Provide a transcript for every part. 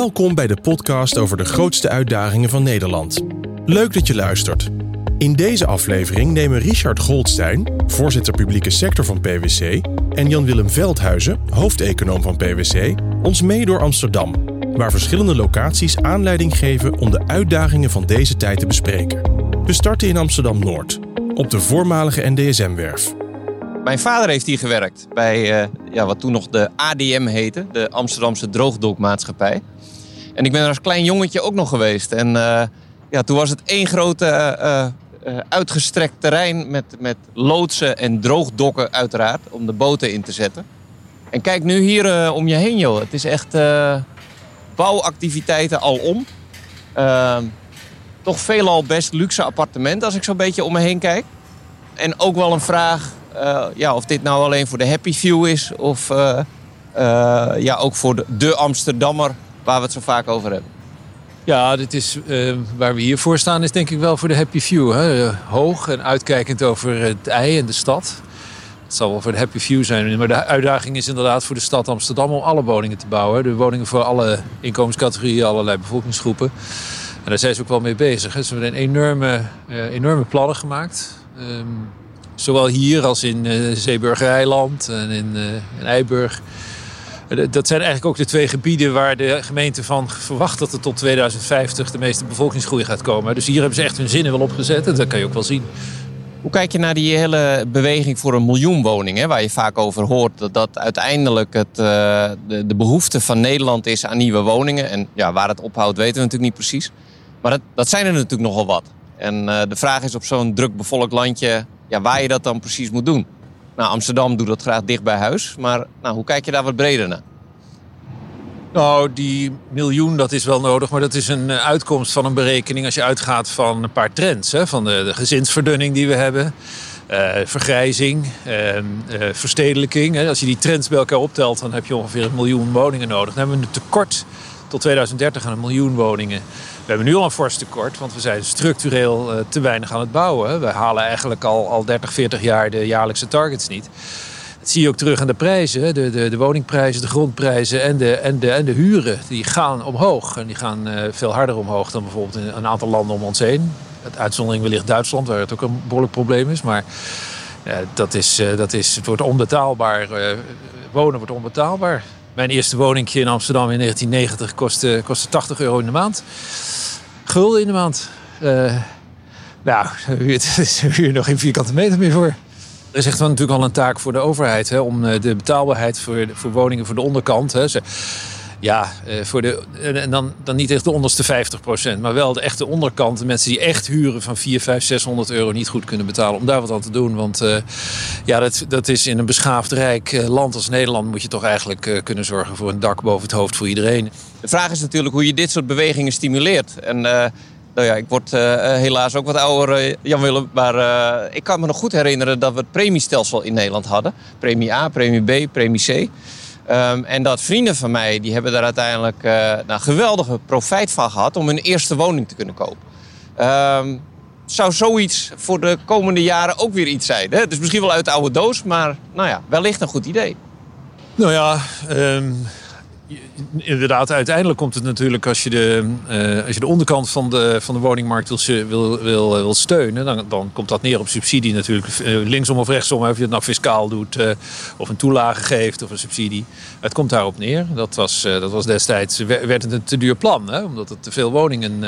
Welkom bij de podcast over de grootste uitdagingen van Nederland. Leuk dat je luistert. In deze aflevering nemen Richard Goldstein, voorzitter publieke sector van PwC, en Jan-Willem Veldhuizen, hoofdeconoom van PwC, ons mee door Amsterdam, waar verschillende locaties aanleiding geven om de uitdagingen van deze tijd te bespreken. We starten in Amsterdam Noord, op de voormalige NDSM-werf. Mijn vader heeft hier gewerkt bij uh, ja, wat toen nog de ADM heette, de Amsterdamse Droogdokmaatschappij. En ik ben er als klein jongetje ook nog geweest. En uh, ja, toen was het één grote uh, uitgestrekt terrein met, met loodsen en droogdokken uiteraard, om de boten in te zetten. En kijk nu hier om je heen joh, het is echt bouwactiviteiten alom. Ehm, toch veelal best luxe appartementen als ik zo'n beetje om me heen kijk. En ook wel een vraag ja, of dit nou alleen voor de happy few is of ja, ook voor de, de, Amsterdammer waar we het zo vaak over hebben. Ja, dit is, waar we hier voor staan is denk ik wel voor de happy few. Hè? Hoog en uitkijkend over het ei en de stad. Het zal wel voor de happy few zijn. Maar de uitdaging is inderdaad voor de stad Amsterdam om alle woningen te bouwen. De woningen voor alle inkomenscategorieën, allerlei bevolkingsgroepen. En daar zijn ze ook wel mee bezig. Ze hebben een enorme, enorme plannen gemaakt. Um, Zowel hier als in uh, Zeeburgereiland en in, in Eiburg. Eh, dat zijn eigenlijk ook de twee gebieden waar de gemeente van verwacht dat er tot 2050 de meeste bevolkingsgroei gaat komen. Dus hier hebben ze echt hun zinnen wel opgezet en dat kan je ook wel zien. Hoe kijk je naar die hele beweging voor een miljoen woningen, waar je vaak over hoort dat dat uiteindelijk het, de, de, behoefte van Nederland is aan nieuwe woningen? En ja, waar het ophoudt weten we natuurlijk niet precies. Maar dat, dat zijn er natuurlijk nogal wat. En de vraag is op zo'n druk bevolkt landje ja, waar je dat dan precies moet doen. Nou, Amsterdam doet dat graag dicht bij huis. Maar nou, hoe kijk je daar wat breder naar? Nou, die miljoen, dat is wel nodig. Maar dat is een eh, uitkomst van een berekening als je uitgaat van een paar trends. Hè? Van de, gezinsverdunning die we hebben. Uh, vergrijzing, uh, verstedelijking. Als je die trends bij elkaar optelt, dan heb je ongeveer een miljoen woningen nodig. Dan hebben we een tekort tot 2030 aan een miljoen woningen. We hebben nu al een fors tekort, want we zijn structureel uh, te weinig aan het bouwen. We halen eigenlijk al, al 30, 40 jaar de jaarlijkse targets niet. Dat zie je ook terug aan de prijzen. De, de, de woningprijzen, de grondprijzen en de, en, de, en de huren. Die gaan omhoog. En die gaan uh, veel harder omhoog dan bijvoorbeeld in een aantal landen om ons heen. Het uitzondering wellicht Duitsland, waar het ook een behoorlijk probleem is. Maar uh, dat, is, dat is, het wordt onbetaalbaar. wonen wordt onbetaalbaar. Mijn eerste woningje in Amsterdam in 1990 kostte, kostte 80 euro in de maand. Gulden in de maand. Uh, nou, het is hier nog geen vierkante meter meer voor. Er is echt wel natuurlijk al een taak voor de overheid hè, om eh, de betaalbaarheid voor, voor woningen voor de onderkant. Hè. Ja, eh, voor de, en dan, dan niet echt de onderste 50 procent, maar wel de echte onderkant. De mensen die echt huren van 4, 5, 600 euro niet goed kunnen betalen. Om daar wat aan te doen. Want uh, ja, dat, dat is in een beschaafd rijk uh, land als Nederland moet je toch eigenlijk kunnen zorgen voor een dak boven het hoofd voor iedereen. De vraag is natuurlijk hoe je dit soort bewegingen stimuleert. En nou ja, ik word helaas ook wat ouder, Jan Willem. Maar ik kan me nog goed herinneren dat we het premiestelsel in Nederland hadden. Premie A, premie B, premie C. Um, en dat vrienden van mij, die hebben daar uiteindelijk uh, nou, geweldige profijt van gehad om hun eerste woning te kunnen kopen. Um, zou zoiets voor de komende jaren ook weer iets zijn? Hè? Dus misschien wel uit de oude doos, maar nou ja, wellicht een goed idee. Nou ja, um, inderdaad, uiteindelijk komt het natuurlijk als je de, uh, als je de onderkant van de, van de woningmarkt wil, wil, wil, wil steunen, dan, dan komt dat neer op subsidie natuurlijk. Uh, linksom of rechtsom, of je het nou fiscaal doet, of een toelage geeft of een subsidie. Het komt daarop neer. Dat was, dat was destijds, werd het een te duur plan, hè? omdat het te veel woningen,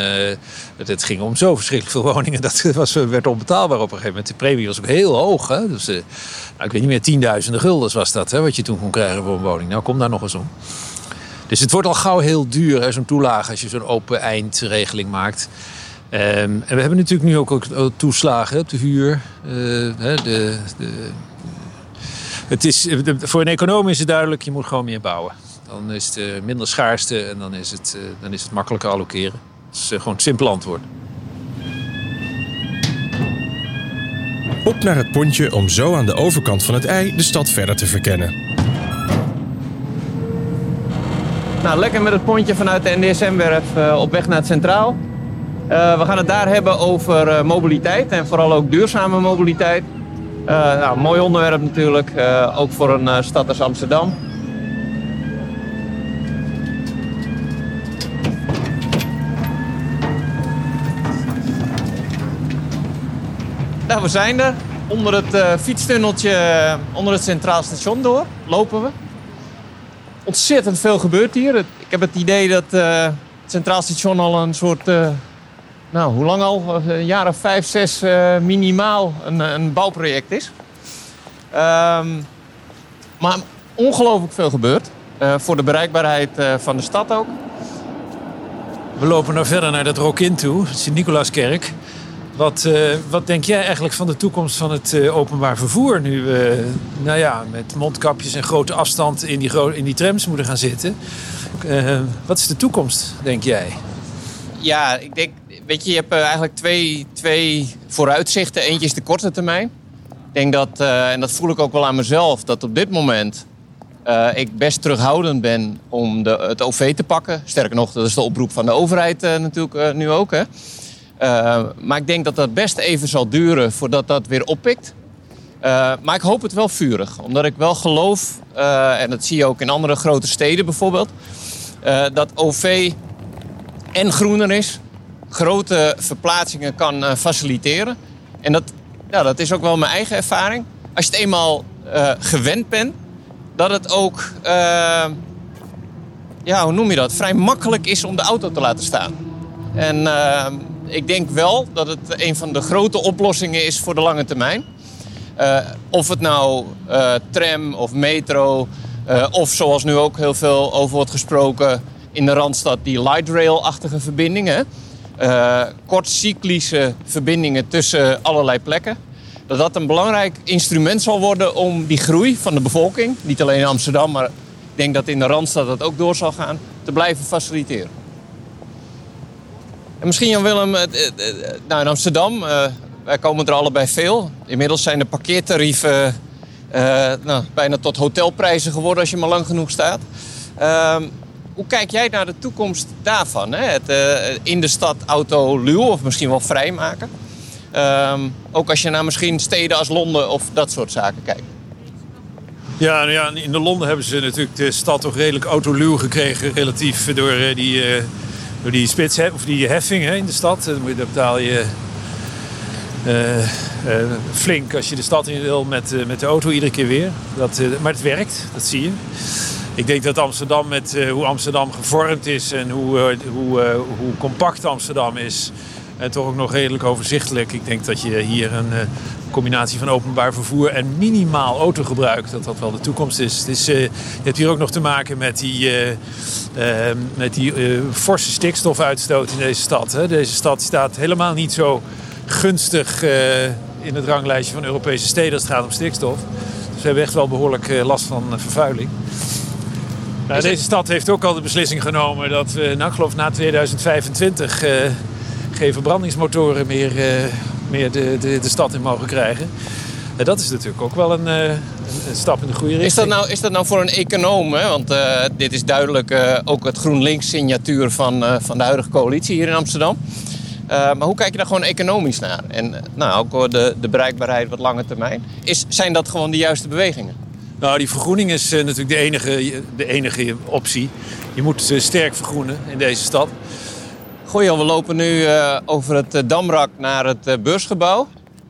het, het, ging om zo verschrikkelijk veel woningen, dat was, werd onbetaalbaar op een gegeven moment. De premie was ook heel hoog. Hè? Dus, nou, ik weet niet meer, tienduizenden guldens was dat, hè, wat je toen kon krijgen voor een woning. Nou, kom daar nog eens om. Dus het wordt al gauw heel duur, zo'n toelage, als je zo'n open eindregeling maakt. Um, en we hebben natuurlijk nu ook, ook toeslagen op de huur. Uh, de, de, het is, voor een econoom is het duidelijk, je moet gewoon meer bouwen. Dan is het uh, minder schaarste en dan is het, dan is het makkelijker allokeren. Dat is gewoon het simpel antwoord. Op naar het pontje om zo aan de overkant van het ei de stad verder te verkennen. Nou, lekker met het pontje vanuit de NDSM-werf eh, op weg naar het Centraal. Uh, we gaan het daar hebben over eh, mobiliteit en vooral ook duurzame mobiliteit. Nou, mooi onderwerp natuurlijk, ook voor een stad als Amsterdam. Nou, we zijn er. Onder het fietstunneltje onder het Centraal Station door lopen we. Ontzettend veel gebeurt hier. Ik heb het idee dat uh, het Centraal Station al een soort... Uh, nou, hoe lang al? Een jaar of vijf, zes minimaal een, een, bouwproject is. Um, maar ongelooflijk veel gebeurt. voor de bereikbaarheid van de stad ook. We lopen nou verder naar dat Rokin toe, Sint-Nicolaaskerk. Wat, uh, wat denk jij eigenlijk van de toekomst van het uh, openbaar vervoer? Nu we nou ja, met mondkapjes en grote afstand in die, in die trams moeten gaan zitten. Uh, wat is de toekomst, denk jij? Ja, ik denk, weet je, je hebt eigenlijk twee, twee vooruitzichten. Eentje is de korte termijn. Ik denk dat, en dat voel ik ook wel aan mezelf, dat op dit moment ik best terughoudend ben om de, het OV te pakken. Sterker nog, dat is de oproep van de overheid natuurlijk nu ook. Hè. Uh, maar ik denk dat dat best even zal duren voordat dat weer oppikt. Uh, maar ik hoop het wel vurig. Omdat ik wel geloof, uh, en dat zie je ook in andere grote steden bijvoorbeeld... dat OV en groener is. Grote verplaatsingen kan faciliteren. En dat, ja, dat is ook wel mijn eigen ervaring. Als je het eenmaal gewend bent, dat het ook... ja, hoe noem je dat? Vrij makkelijk is om de auto te laten staan. En ik denk wel dat het een van de grote oplossingen is voor de lange termijn. Uh, of het nou uh, tram of metro, uh, of zoals nu ook heel veel over wordt gesproken in de Randstad, die light rail-achtige verbindingen. kortcyclische verbindingen tussen allerlei plekken. Dat dat een belangrijk instrument zal worden om die groei van de bevolking, niet alleen in Amsterdam, maar ik denk dat in de Randstad dat ook door zal gaan, te blijven faciliteren. En misschien Jan Willem, eh, eh, eh, nou in Amsterdam, wij komen er allebei veel. Inmiddels zijn de parkeertarieven nou, bijna tot hotelprijzen geworden als je maar lang genoeg staat. Ehm, hoe kijk jij naar de toekomst daarvan? Hè? Het, in de stad auto luw of misschien wel vrijmaken? Um, ook als je naar misschien steden als Londen of dat soort zaken kijkt. Ja, nou ja, in de Londen hebben ze natuurlijk de stad toch redelijk autoluw gekregen. Relatief door die door die spits of die heffing in de stad. Dan betaal je uh, uh, flink als je de stad in wil met, met de auto iedere keer weer. Dat, maar het werkt, dat zie je. Ik denk dat Amsterdam met hoe Amsterdam gevormd is en hoe, hoe, hoe compact Amsterdam is, en toch ook nog redelijk overzichtelijk. Ik denk dat je hier een combinatie van openbaar vervoer en minimaal autogebruik, dat dat wel de toekomst is. Het is je hebt hier ook nog te maken met die Ehm, met die uh, forse stikstofuitstoot in deze stad. Hè. Deze stad staat helemaal niet zo gunstig uh, in het ranglijstje van Europese steden als het gaat om stikstof. Dus we hebben echt wel behoorlijk uh, last van vervuiling. Nou, deze stad heeft ook al de beslissing genomen dat we, nou, ik geloof na 2025 geen verbrandingsmotoren meer, meer de, de, de stad in mogen krijgen. En dat is natuurlijk ook wel een, eh, een, stap in de goede richting. Is dat nou, is dat nou voor een econoom? Hè? Want uh, dit is duidelijk uh, ook het GroenLinks-signatuur van, uh, van de huidige coalitie hier in Amsterdam. maar hoe kijk je daar gewoon economisch naar? En nou, ook de, de bereikbaarheid wat lange termijn. Is, zijn dat gewoon de juiste bewegingen? Nou, die vergroening is natuurlijk de enige, de enige optie. Je moet sterk vergroenen in deze stad. Goeie, we lopen nu over het Damrak naar het beursgebouw.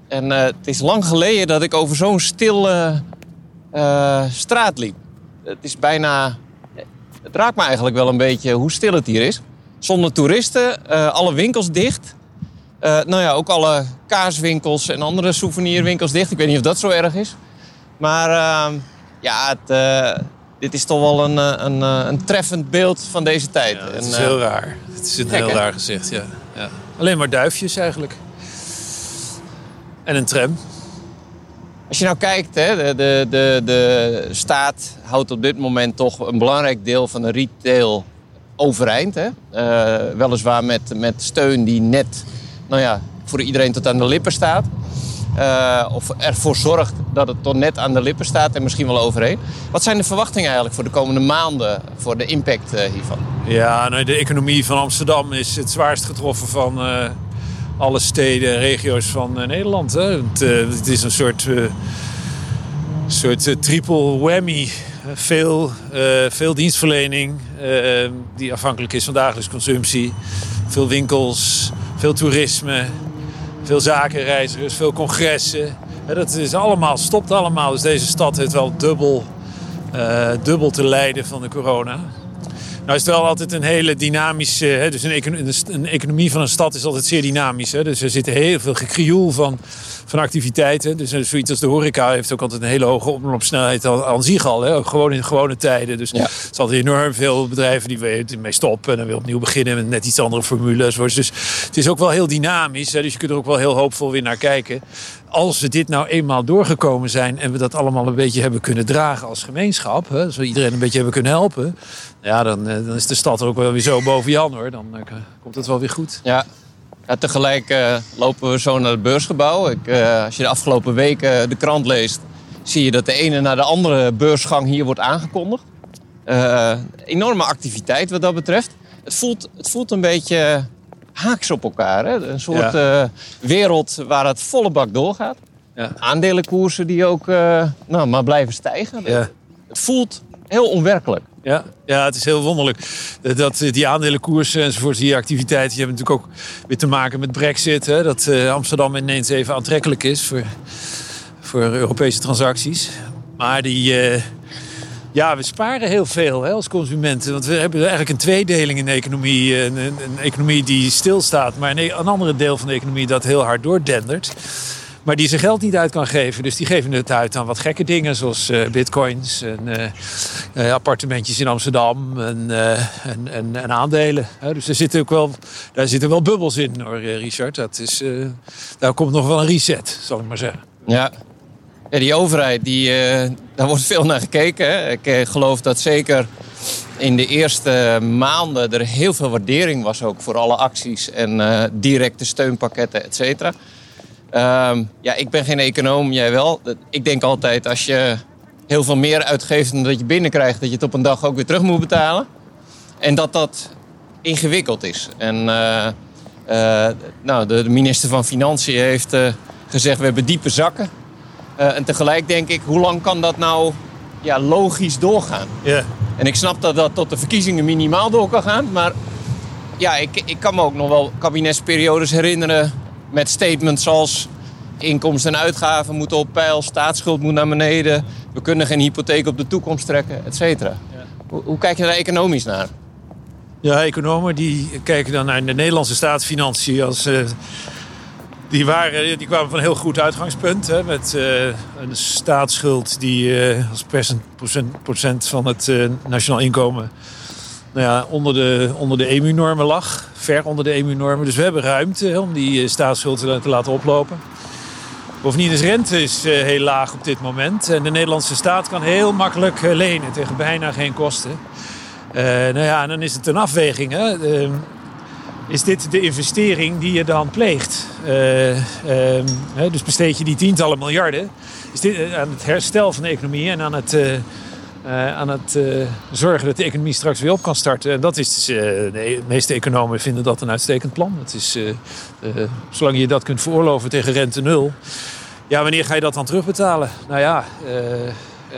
En het is lang geleden dat ik over zo'n stille straat liep. Het is bijna... Het raakt me eigenlijk wel een beetje hoe stil het hier is. Zonder toeristen, alle winkels dicht. nou ja, ook alle kaaswinkels en andere souvenirwinkels dicht. Ik weet niet of dat zo erg is. Maar ehm, ja, het, dit is toch wel een, een, een, treffend beeld van deze tijd. Ja, het is heel raar. Het is een heel raar gezicht, ja. ja. Alleen maar duifjes eigenlijk. En een tram. Als je nou kijkt, hè, de, de, de, de staat houdt op dit moment toch een belangrijk deel van de retail overeind. Hè? Uh, weliswaar met, met steun die net nou ja, voor iedereen tot aan de lippen staat. Uh, of ervoor zorgt dat het tot net aan de lippen staat en misschien wel overheen. Wat zijn de verwachtingen eigenlijk voor de komende maanden voor de impact uh, hiervan? Ja, nou, de economie van Amsterdam is het zwaarst getroffen van, alle steden en regio's van Nederland. Hè. Het, het, is een soort, soort triple whammy. Veel, veel dienstverlening die afhankelijk is van dagelijks consumptie. Veel winkels, veel toerisme. Veel zakenreizigers, veel congressen. Dat is allemaal, stopt allemaal. Dus deze stad heeft wel dubbel, uh, dubbel te lijden van de corona. Nou is het wel altijd een hele dynamische... Hè, dus een, een, economie van een stad is altijd zeer dynamisch. Hè, dus er zit heel veel gekrioel van, van activiteiten. Dus zoiets als de horeca heeft ook altijd een hele hoge oplopsnelheid aan zich al. Hè, gewoon in gewone tijden. Dus ja. er zijn altijd enorm veel bedrijven die mee stoppen... en dan weer opnieuw beginnen met net iets andere formules. Dus het is ook wel heel dynamisch. Hè, dus je kunt er ook wel heel hoopvol weer naar kijken als we dit nou eenmaal doorgekomen zijn en we dat allemaal een beetje hebben kunnen dragen als gemeenschap, hè, als we iedereen een beetje hebben kunnen helpen, ja, dan, eh, dan is de stad ook wel weer zo boven Jan hoor. Dan uh, komt het wel weer goed. Ja, ja tegelijk uh, lopen we zo naar het beursgebouw. Ik, als je de afgelopen weken de krant leest, zie je dat de ene naar de andere beursgang hier wordt aangekondigd. enorme activiteit wat dat betreft. Het voelt, het voelt een beetje haaks op elkaar. Hè? Een soort ja. wereld waar het volle bak doorgaat. Ja. Aandelenkoersen die ook nou, maar blijven stijgen. Ja. Het voelt heel onwerkelijk. Ja, ja, het is heel wonderlijk. Dat, die aandelenkoersen enzovoort, die activiteiten, die hebben natuurlijk ook weer te maken met brexit. Hè? Dat uh, Amsterdam ineens even aantrekkelijk is voor, voor Europese transacties. Maar die, ja, we sparen heel veel hè, als consumenten. Want we hebben eigenlijk een tweedeling in de economie. Een, een, een economie die stilstaat, maar een, een andere deel van de economie dat heel hard doordendert. Maar die zijn geld niet uit kan geven. Dus die geven het uit aan wat gekke dingen. Zoals uh, bitcoins en uh, appartementjes in Amsterdam en, en, en, en, aandelen. dus er zitten ook wel, daar zitten wel bubbels in hoor, Richard. Dat is, daar komt nog wel een reset, zal ik maar zeggen. Ja, die overheid, die, daar wordt veel naar gekeken. Ik geloof dat zeker in de eerste maanden er heel veel waardering was ook voor alle acties en directe steunpakketten, et cetera. Um, ja, ik ben geen econoom, jij wel. Ik denk altijd als je heel veel meer uitgeeft dan dat je binnenkrijgt, dat je het op een dag ook weer terug moet betalen. En dat dat ingewikkeld is. En nou, de, minister van Financiën heeft gezegd, we hebben diepe zakken. En tegelijk denk ik, hoe lang kan dat nou ja, logisch doorgaan? Yeah. En ik snap dat dat tot de verkiezingen minimaal door kan gaan. Maar ja, ik, ik kan me ook nog wel kabinetsperiodes herinneren met statements zoals inkomsten en uitgaven moeten op peil, staatsschuld moet naar beneden, we kunnen geen hypotheek op de toekomst trekken, et cetera. Hoe, hoe, kijk je daar economisch naar? Ja, economen die kijken dan naar de Nederlandse staatsfinanciën als. Uh, die, waren, die kwamen van een heel goed uitgangspunt. Hè, met uh, een staatsschuld die uh, als procent, procent van het nationaal inkomen nou ja, onder de, onder de EMU-normen lag. Ver onder de EMU-normen. Dus we hebben ruimte om die eh, staatsschuld te laten oplopen. Bovendien is rente is, heel laag op dit moment. En de Nederlandse staat kan heel makkelijk lenen tegen bijna geen kosten. Nou ja, en dan is het een afweging. Hè? Is dit de investering die je dan pleegt? Ehm, dus besteed je die tientallen miljarden is dit, aan het herstel van de economie en aan het uh, aan het zorgen dat de economie straks weer op kan starten. En dat is, uh, de meeste economen vinden dat een uitstekend plan. Het is, zolang je dat kunt veroorloven tegen rente nul. Ja, wanneer ga je dat dan terugbetalen? Nou ja...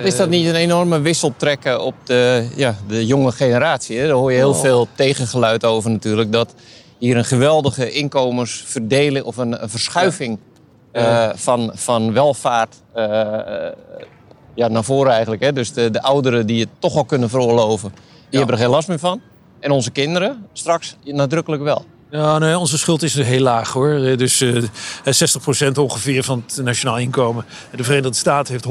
is dat niet een enorme wisseltrekken op de, ja, de jonge generatie? Hè? Daar hoor je heel oh. veel tegengeluid over natuurlijk. Dat hier een geweldige inkomensverdeling of een, een verschuiving van, van welvaart ja, naar voren eigenlijk. Hè? Dus de, de ouderen die het toch al kunnen veroorloven, die hebben er geen last meer van. En onze kinderen straks nadrukkelijk wel. Ja, nee, onze schuld is heel laag hoor. Eh, dus uh, eh, 60% ongeveer van het nationaal inkomen. De Verenigde Staten heeft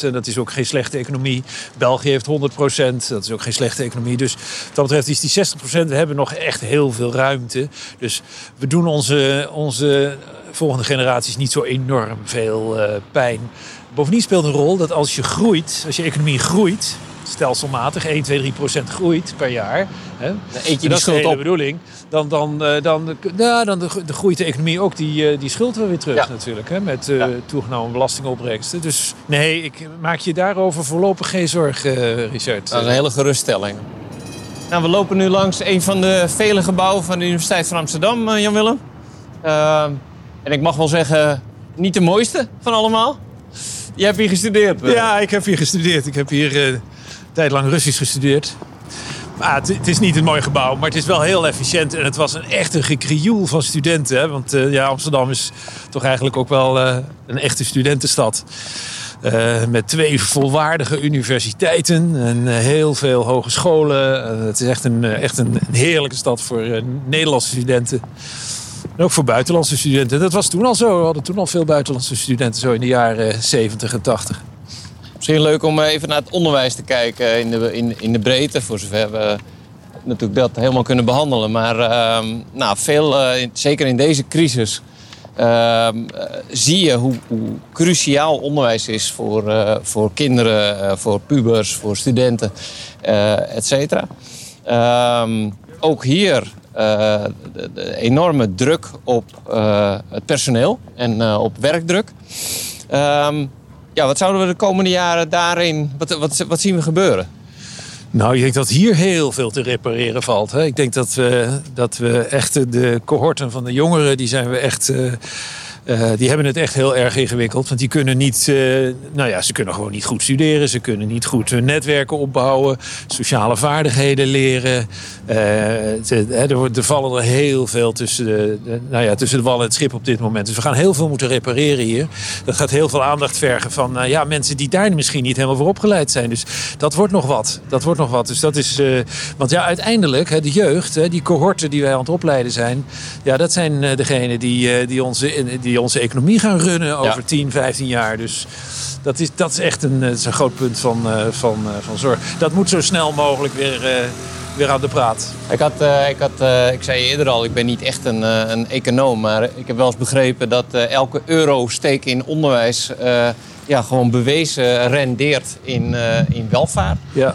100%. En dat is ook geen slechte economie. België heeft 100%. Dat is ook geen slechte economie. Dus wat dat betreft is die 60%. We hebben nog echt heel veel ruimte. Dus we doen onze, onze volgende generaties niet zo enorm veel pijn. Bovendien speelt een rol dat als je groeit, als je economie groeit, stelselmatig 1, 2, 3 procent groeit per jaar. Hè, dan eet je die schuld op. bedoeling. Dan, dan, eh, dan, nou, dan de, de groeit de economie ook die, eh, die schuld wel weer terug natuurlijk. Hè, met uh, ja. toegenomen belastingopbrengsten. Dus nee, ik maak je daarover voorlopig geen zorgen, Richard. Dat is een hele geruststelling. Nou, we lopen nu langs een van de vele gebouwen van de Universiteit van Amsterdam, Jan-Willem. en ik mag wel zeggen, niet de mooiste van allemaal. Je hebt hier gestudeerd? Ja, ik heb hier gestudeerd. Ik heb hier uh, tijd lang Russisch gestudeerd. Maar het, is niet een mooi gebouw, maar het is wel heel efficiënt. En het was een echte gekrioel van studenten. Hè? Want uh, ja, Amsterdam is toch eigenlijk ook wel uh, een echte studentenstad. Uh, met twee volwaardige universiteiten en heel veel hogescholen. het is echt een, echt een, een heerlijke stad voor Nederlandse studenten. En ook voor buitenlandse studenten. Dat was toen al zo. We hadden toen al veel buitenlandse studenten, zo in de jaren 70 en 80. Misschien leuk om even naar het onderwijs te kijken in de, in, in de breedte, voor zover we natuurlijk dat helemaal kunnen behandelen. Maar uh, nou, veel, uh, zeker in deze crisis, uh, zie je hoe, hoe, cruciaal onderwijs is voor, uh, voor kinderen, voor pubers, voor studenten, et cetera. Ehm, ook hier de, de, enorme druk op het personeel en op werkdruk. Ja, wat zouden we de komende jaren daarin, wat, wat, wat zien we gebeuren? Nou, ik denk dat hier heel veel te repareren valt. Hè. Ik denk dat we, dat we echt de cohorten van de jongeren, die zijn we echt. Uh, uh, die hebben het echt heel erg ingewikkeld. Want die kunnen niet, uh, nou ja, ze kunnen gewoon niet goed studeren. Ze kunnen niet goed hun netwerken opbouwen. Sociale vaardigheden leren. Uh, er, er, vallen er heel veel tussen de, de, nou ja, tussen de en het schip op dit moment. Dus we gaan heel veel moeten repareren hier. Dat gaat heel veel aandacht vergen van ja, mensen die daar misschien niet helemaal voor opgeleid zijn. Dus dat wordt nog wat. Dat wordt nog wat. Dus dat is, want ja, uiteindelijk, de jeugd, die cohorten die wij aan het opleiden zijn. Ja, dat zijn degenen die, die onze... Die onze economie gaan runnen over ja. 10, 15 jaar. Dus dat is, dat is echt een, is een groot punt van, uh, van, uh, van zorg. Dat moet zo snel mogelijk weer, weer aan de praat. Ik, had, ik, had, ik zei eerder al, ik ben niet echt een, een econoom. Maar ik heb wel eens begrepen dat elke euro steek in onderwijs... ja, gewoon bewezen rendeert in, in welvaart. Ja.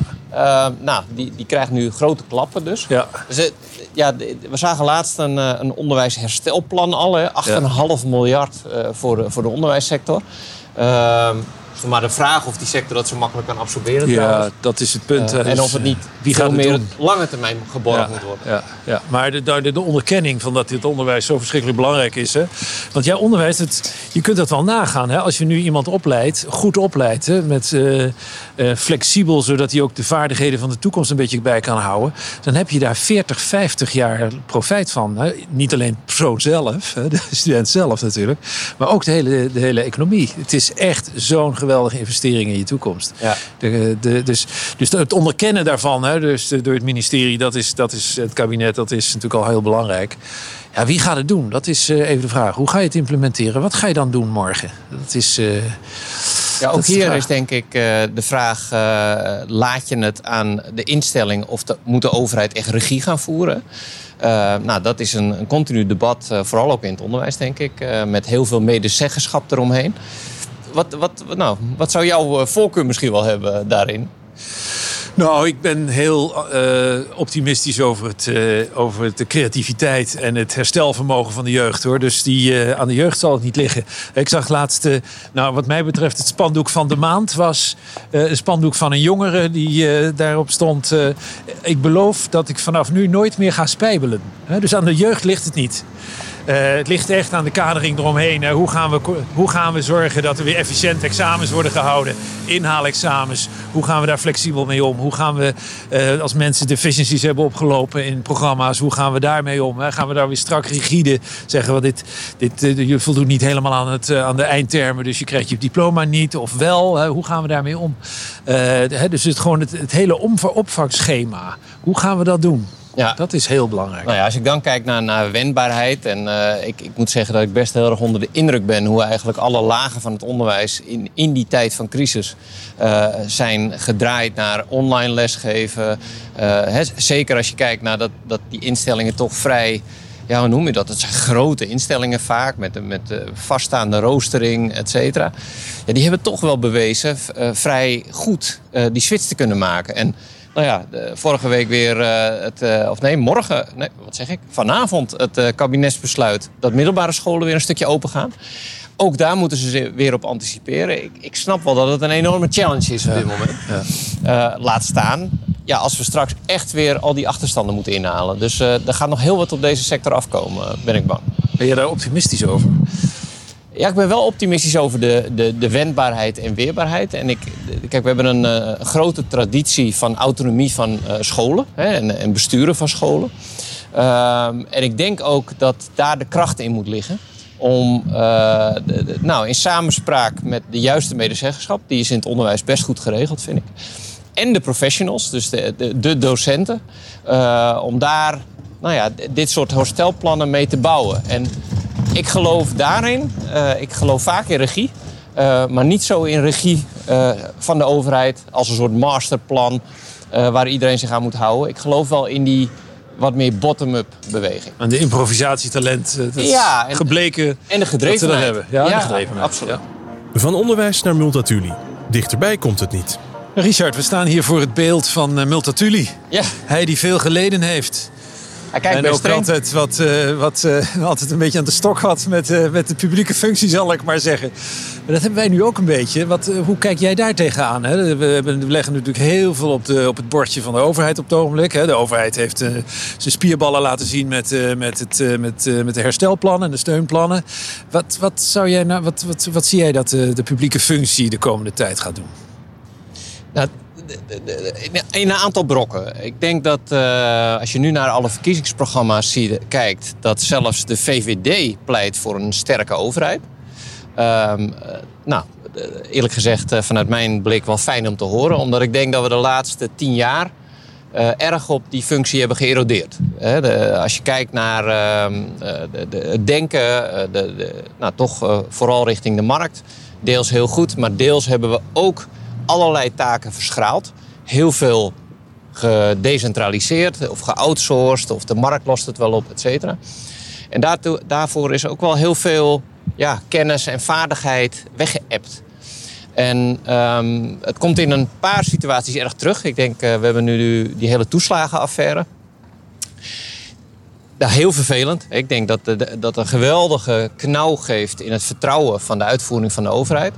nou, die, die krijgt nu grote klappen dus. Ja. dus ja, we zagen laatst een, een onderwijsherstelplan al. 8,5 ja. miljard uh, voor, de, voor de onderwijssector. Uh, maar de vraag of die sector dat zo makkelijk kan absorberen. Ja, trouwens. dat is het punt. Uh, en of het niet wie veel meer doen? lange termijn geborgd ja, moet worden. Ja, ja. Maar de, de, de, onderkenning van dat dit onderwijs zo verschrikkelijk belangrijk is. Hè? Want ja, onderwijs, het, je kunt dat wel nagaan. Hè? Als je nu iemand opleidt, goed opleidt, hè? met uh, uh, flexibel, zodat hij ook de vaardigheden van de toekomst een beetje bij kan houden. Dan heb je daar 40, 50 jaar profijt van. Hè? Niet alleen persoon zelf, hè? de student zelf natuurlijk, maar ook de hele, de hele economie. Het is echt zo'n geweldige investering in je toekomst. Ja. De, de, dus, dus het onderkennen daarvan, hè, dus door het ministerie, dat is, dat is het kabinet, dat is natuurlijk al heel belangrijk. Ja, wie gaat het doen? Dat is uh, even de vraag. Hoe ga je het implementeren? Wat ga je dan doen morgen? Dat is. Uh, ja, ook hier is denk ik uh, de vraag: laat je het aan de instelling of de, moet de overheid echt regie gaan voeren? nou, dat is een, een continu debat, vooral ook in het onderwijs, denk ik, met heel veel medezeggenschap eromheen wat, wat, nou, wat zou jouw voorkeur misschien wel hebben daarin? Nou, ik ben heel uh, optimistisch over, het, uh, over de creativiteit en het herstelvermogen van de jeugd. Hoor. Dus die, aan de jeugd zal het niet liggen. Ik zag laatst, nou, wat mij betreft, het spandoek van de maand was een spandoek van een jongere die daarop stond. ik beloof dat ik vanaf nu nooit meer ga spijbelen. Dus aan de jeugd ligt het niet. Uh, het ligt echt aan de kadering eromheen. Hoe, gaan we, hoe gaan we zorgen dat er weer efficiënt examens worden gehouden? Inhaalexamens. Hoe gaan we daar flexibel mee om? Hoe gaan we, uh, als mensen deficiencies hebben opgelopen in programma's, hoe gaan we daarmee om? Gaan we daar weer strak rigide zeggen? we dit, dit, je voldoet niet helemaal aan, het, aan de eindtermen, dus je krijgt je diploma niet. Of wel, hoe gaan we daarmee om? dus het, gewoon het, het hele opvangschema. Hoe gaan we dat doen? Ja. Dat is heel belangrijk. Nou ja, als ik dan kijk naar, naar wendbaarheid. En uh, ik, ik moet zeggen dat ik best heel erg onder de indruk ben hoe eigenlijk alle lagen van het onderwijs in, in die tijd van crisis uh, zijn gedraaid naar online lesgeven. Uh, zeker als je kijkt naar dat, dat die instellingen toch vrij ja, hoe noem je dat? Het zijn grote instellingen vaak, met, met vaststaande roostering, et cetera. Ja, die hebben toch wel bewezen uh, vrij goed uh, die switch te kunnen maken. En nou ja, de, vorige week weer uh, het, uh, of nee, morgen, nee, wat zeg ik? Vanavond het uh, kabinetsbesluit dat middelbare scholen weer een stukje open gaan. Ook daar moeten ze weer op anticiperen. Ik, ik snap wel dat het een enorme challenge is op dit moment. Ja. laat staan, ja, als we straks echt weer al die achterstanden moeten inhalen. Dus er gaat nog heel wat op deze sector afkomen, ben ik bang. Ben je daar optimistisch over? Ja, ik ben wel optimistisch over de, de, de wendbaarheid en weerbaarheid. En ik, kijk, we hebben een uh, grote traditie van autonomie van uh, scholen hè, en, en, besturen van scholen. Uh, en ik denk ook dat daar de kracht in moet liggen. Om de, nou, in samenspraak met de juiste medezeggenschap, die is in het onderwijs best goed geregeld, vind ik. En de professionals, dus de, de, de docenten, om daar nou ja, dit soort herstelplannen mee te bouwen. En ik geloof daarin. Uh, ik geloof vaak in regie. Uh, maar niet zo in regie uh, van de overheid als een soort masterplan waar iedereen zich aan moet houden. Ik geloof wel in die wat meer bottom-up beweging. En de improvisatietalent, dat ja, en, gebleken en de gedrevenheid. hebben. Ja, ja de gedrevenheid. absoluut. Ja. Van onderwijs naar Multatuli. Dichterbij komt het niet. Richard, we staan hier voor het beeld van Multatuli. Ja. Hij die veel geleden heeft. Hij en ook altijd, wat, uh, wat, uh, altijd een beetje aan de stok had met, uh, met de publieke functie, zal ik maar zeggen. Maar dat hebben wij nu ook een beetje. Wat, hoe kijk jij daar tegenaan? Hè? We, hebben, we leggen natuurlijk heel veel op, de, op het bordje van de overheid op het ogenblik. Hè? De overheid heeft zijn spierballen laten zien met, met, het, met, met de herstelplannen en de steunplannen. Wat, wat, zou jij nou, wat, wat, wat zie jij dat de, de publieke functie de komende tijd gaat doen? Nou, in een aantal brokken. Ik denk dat uh, als je nu naar alle verkiezingsprogramma's kijkt, dat zelfs de VVD pleit voor een sterke overheid. Um, nou, eerlijk gezegd, vanuit mijn blik wel fijn om te horen, omdat ik denk dat we de laatste tien jaar erg op die functie hebben geërodeerd. De, als je kijkt naar uh, de, de, het denken, de, nou, toch vooral richting de markt, deels heel goed, maar deels hebben we ook allerlei taken verschraald. Heel veel gedecentraliseerd of geoutsourced of de markt lost het wel op, et cetera. En daartoe, daarvoor is ook wel heel veel ja, kennis en vaardigheid weggeëpt. En um, het komt in een paar situaties erg terug. Ik denk, uh, we hebben nu die hele toeslagenaffaire. Ja, heel vervelend. Ik denk dat dat een geweldige knauw geeft in het vertrouwen van de uitvoering van de overheid.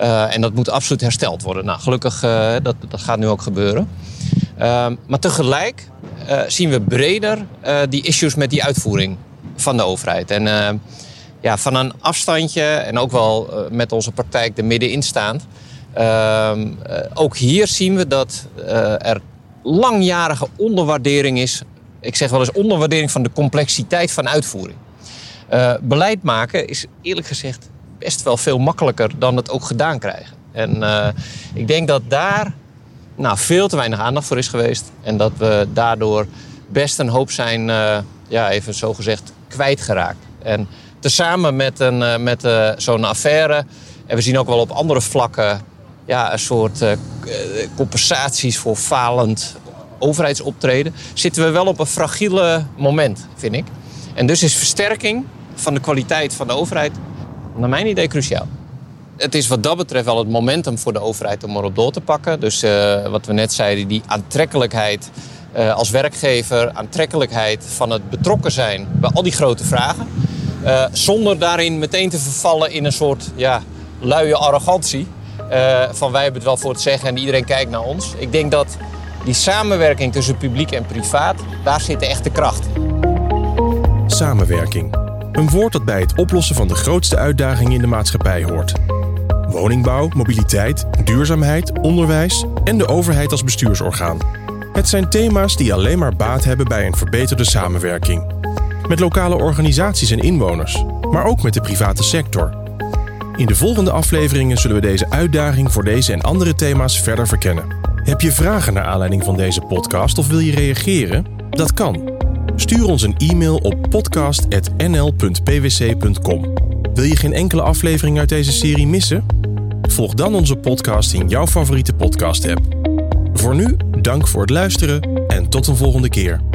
Uh, en dat moet absoluut hersteld worden. Nou, gelukkig uh, dat, dat gaat nu ook gebeuren. Uh, maar tegelijk uh, zien we breder die issues met die uitvoering van de overheid. En ja, van een afstandje en ook wel met onze praktijk er middenin staand. Ehm, ook hier zien we dat er langjarige onderwaardering is. Ik zeg wel eens onderwaardering van de complexiteit van uitvoering. beleid maken is eerlijk gezegd best wel veel makkelijker dan het ook gedaan krijgen. En uh, ik denk dat daar nou, veel te weinig aandacht voor is geweest. En dat we daardoor best een hoop zijn, uh, ja, even zo gezegd, kwijtgeraakt. En tezamen met, een, uh, met zo'n affaire, en we zien ook wel op andere vlakken ja, een soort compensaties voor falend overheidsoptreden, zitten we wel op een fragiele moment, vind ik. En dus is versterking van de kwaliteit van de overheid naar mijn idee cruciaal. Het is wat dat betreft wel het momentum voor de overheid om erop door te pakken. Dus uh, wat we net zeiden, die aantrekkelijkheid uh, als werkgever, aantrekkelijkheid van het betrokken zijn bij al die grote vragen. Uh, zonder daarin meteen te vervallen in een soort ja, luie arrogantie. van wij hebben het wel voor het zeggen en iedereen kijkt naar ons. Ik denk dat die samenwerking tussen publiek en privaat, daar zit de echte kracht. Samenwerking. Een woord dat bij het oplossen van de grootste uitdagingen in de maatschappij hoort. Woningbouw, mobiliteit, duurzaamheid, onderwijs en de overheid als bestuursorgaan. Het zijn thema's die alleen maar baat hebben bij een verbeterde samenwerking. Met lokale organisaties en inwoners, maar ook met de private sector. In de volgende afleveringen zullen we deze uitdaging voor deze en andere thema's verder verkennen. Heb je vragen naar aanleiding van deze podcast of wil je reageren? Dat kan. Stuur ons een e-mail op podcast.nl.pwc.com. Wil je geen enkele aflevering uit deze serie missen? Volg dan onze podcast in jouw favoriete podcast-app. Voor nu, dank voor het luisteren en tot een volgende keer.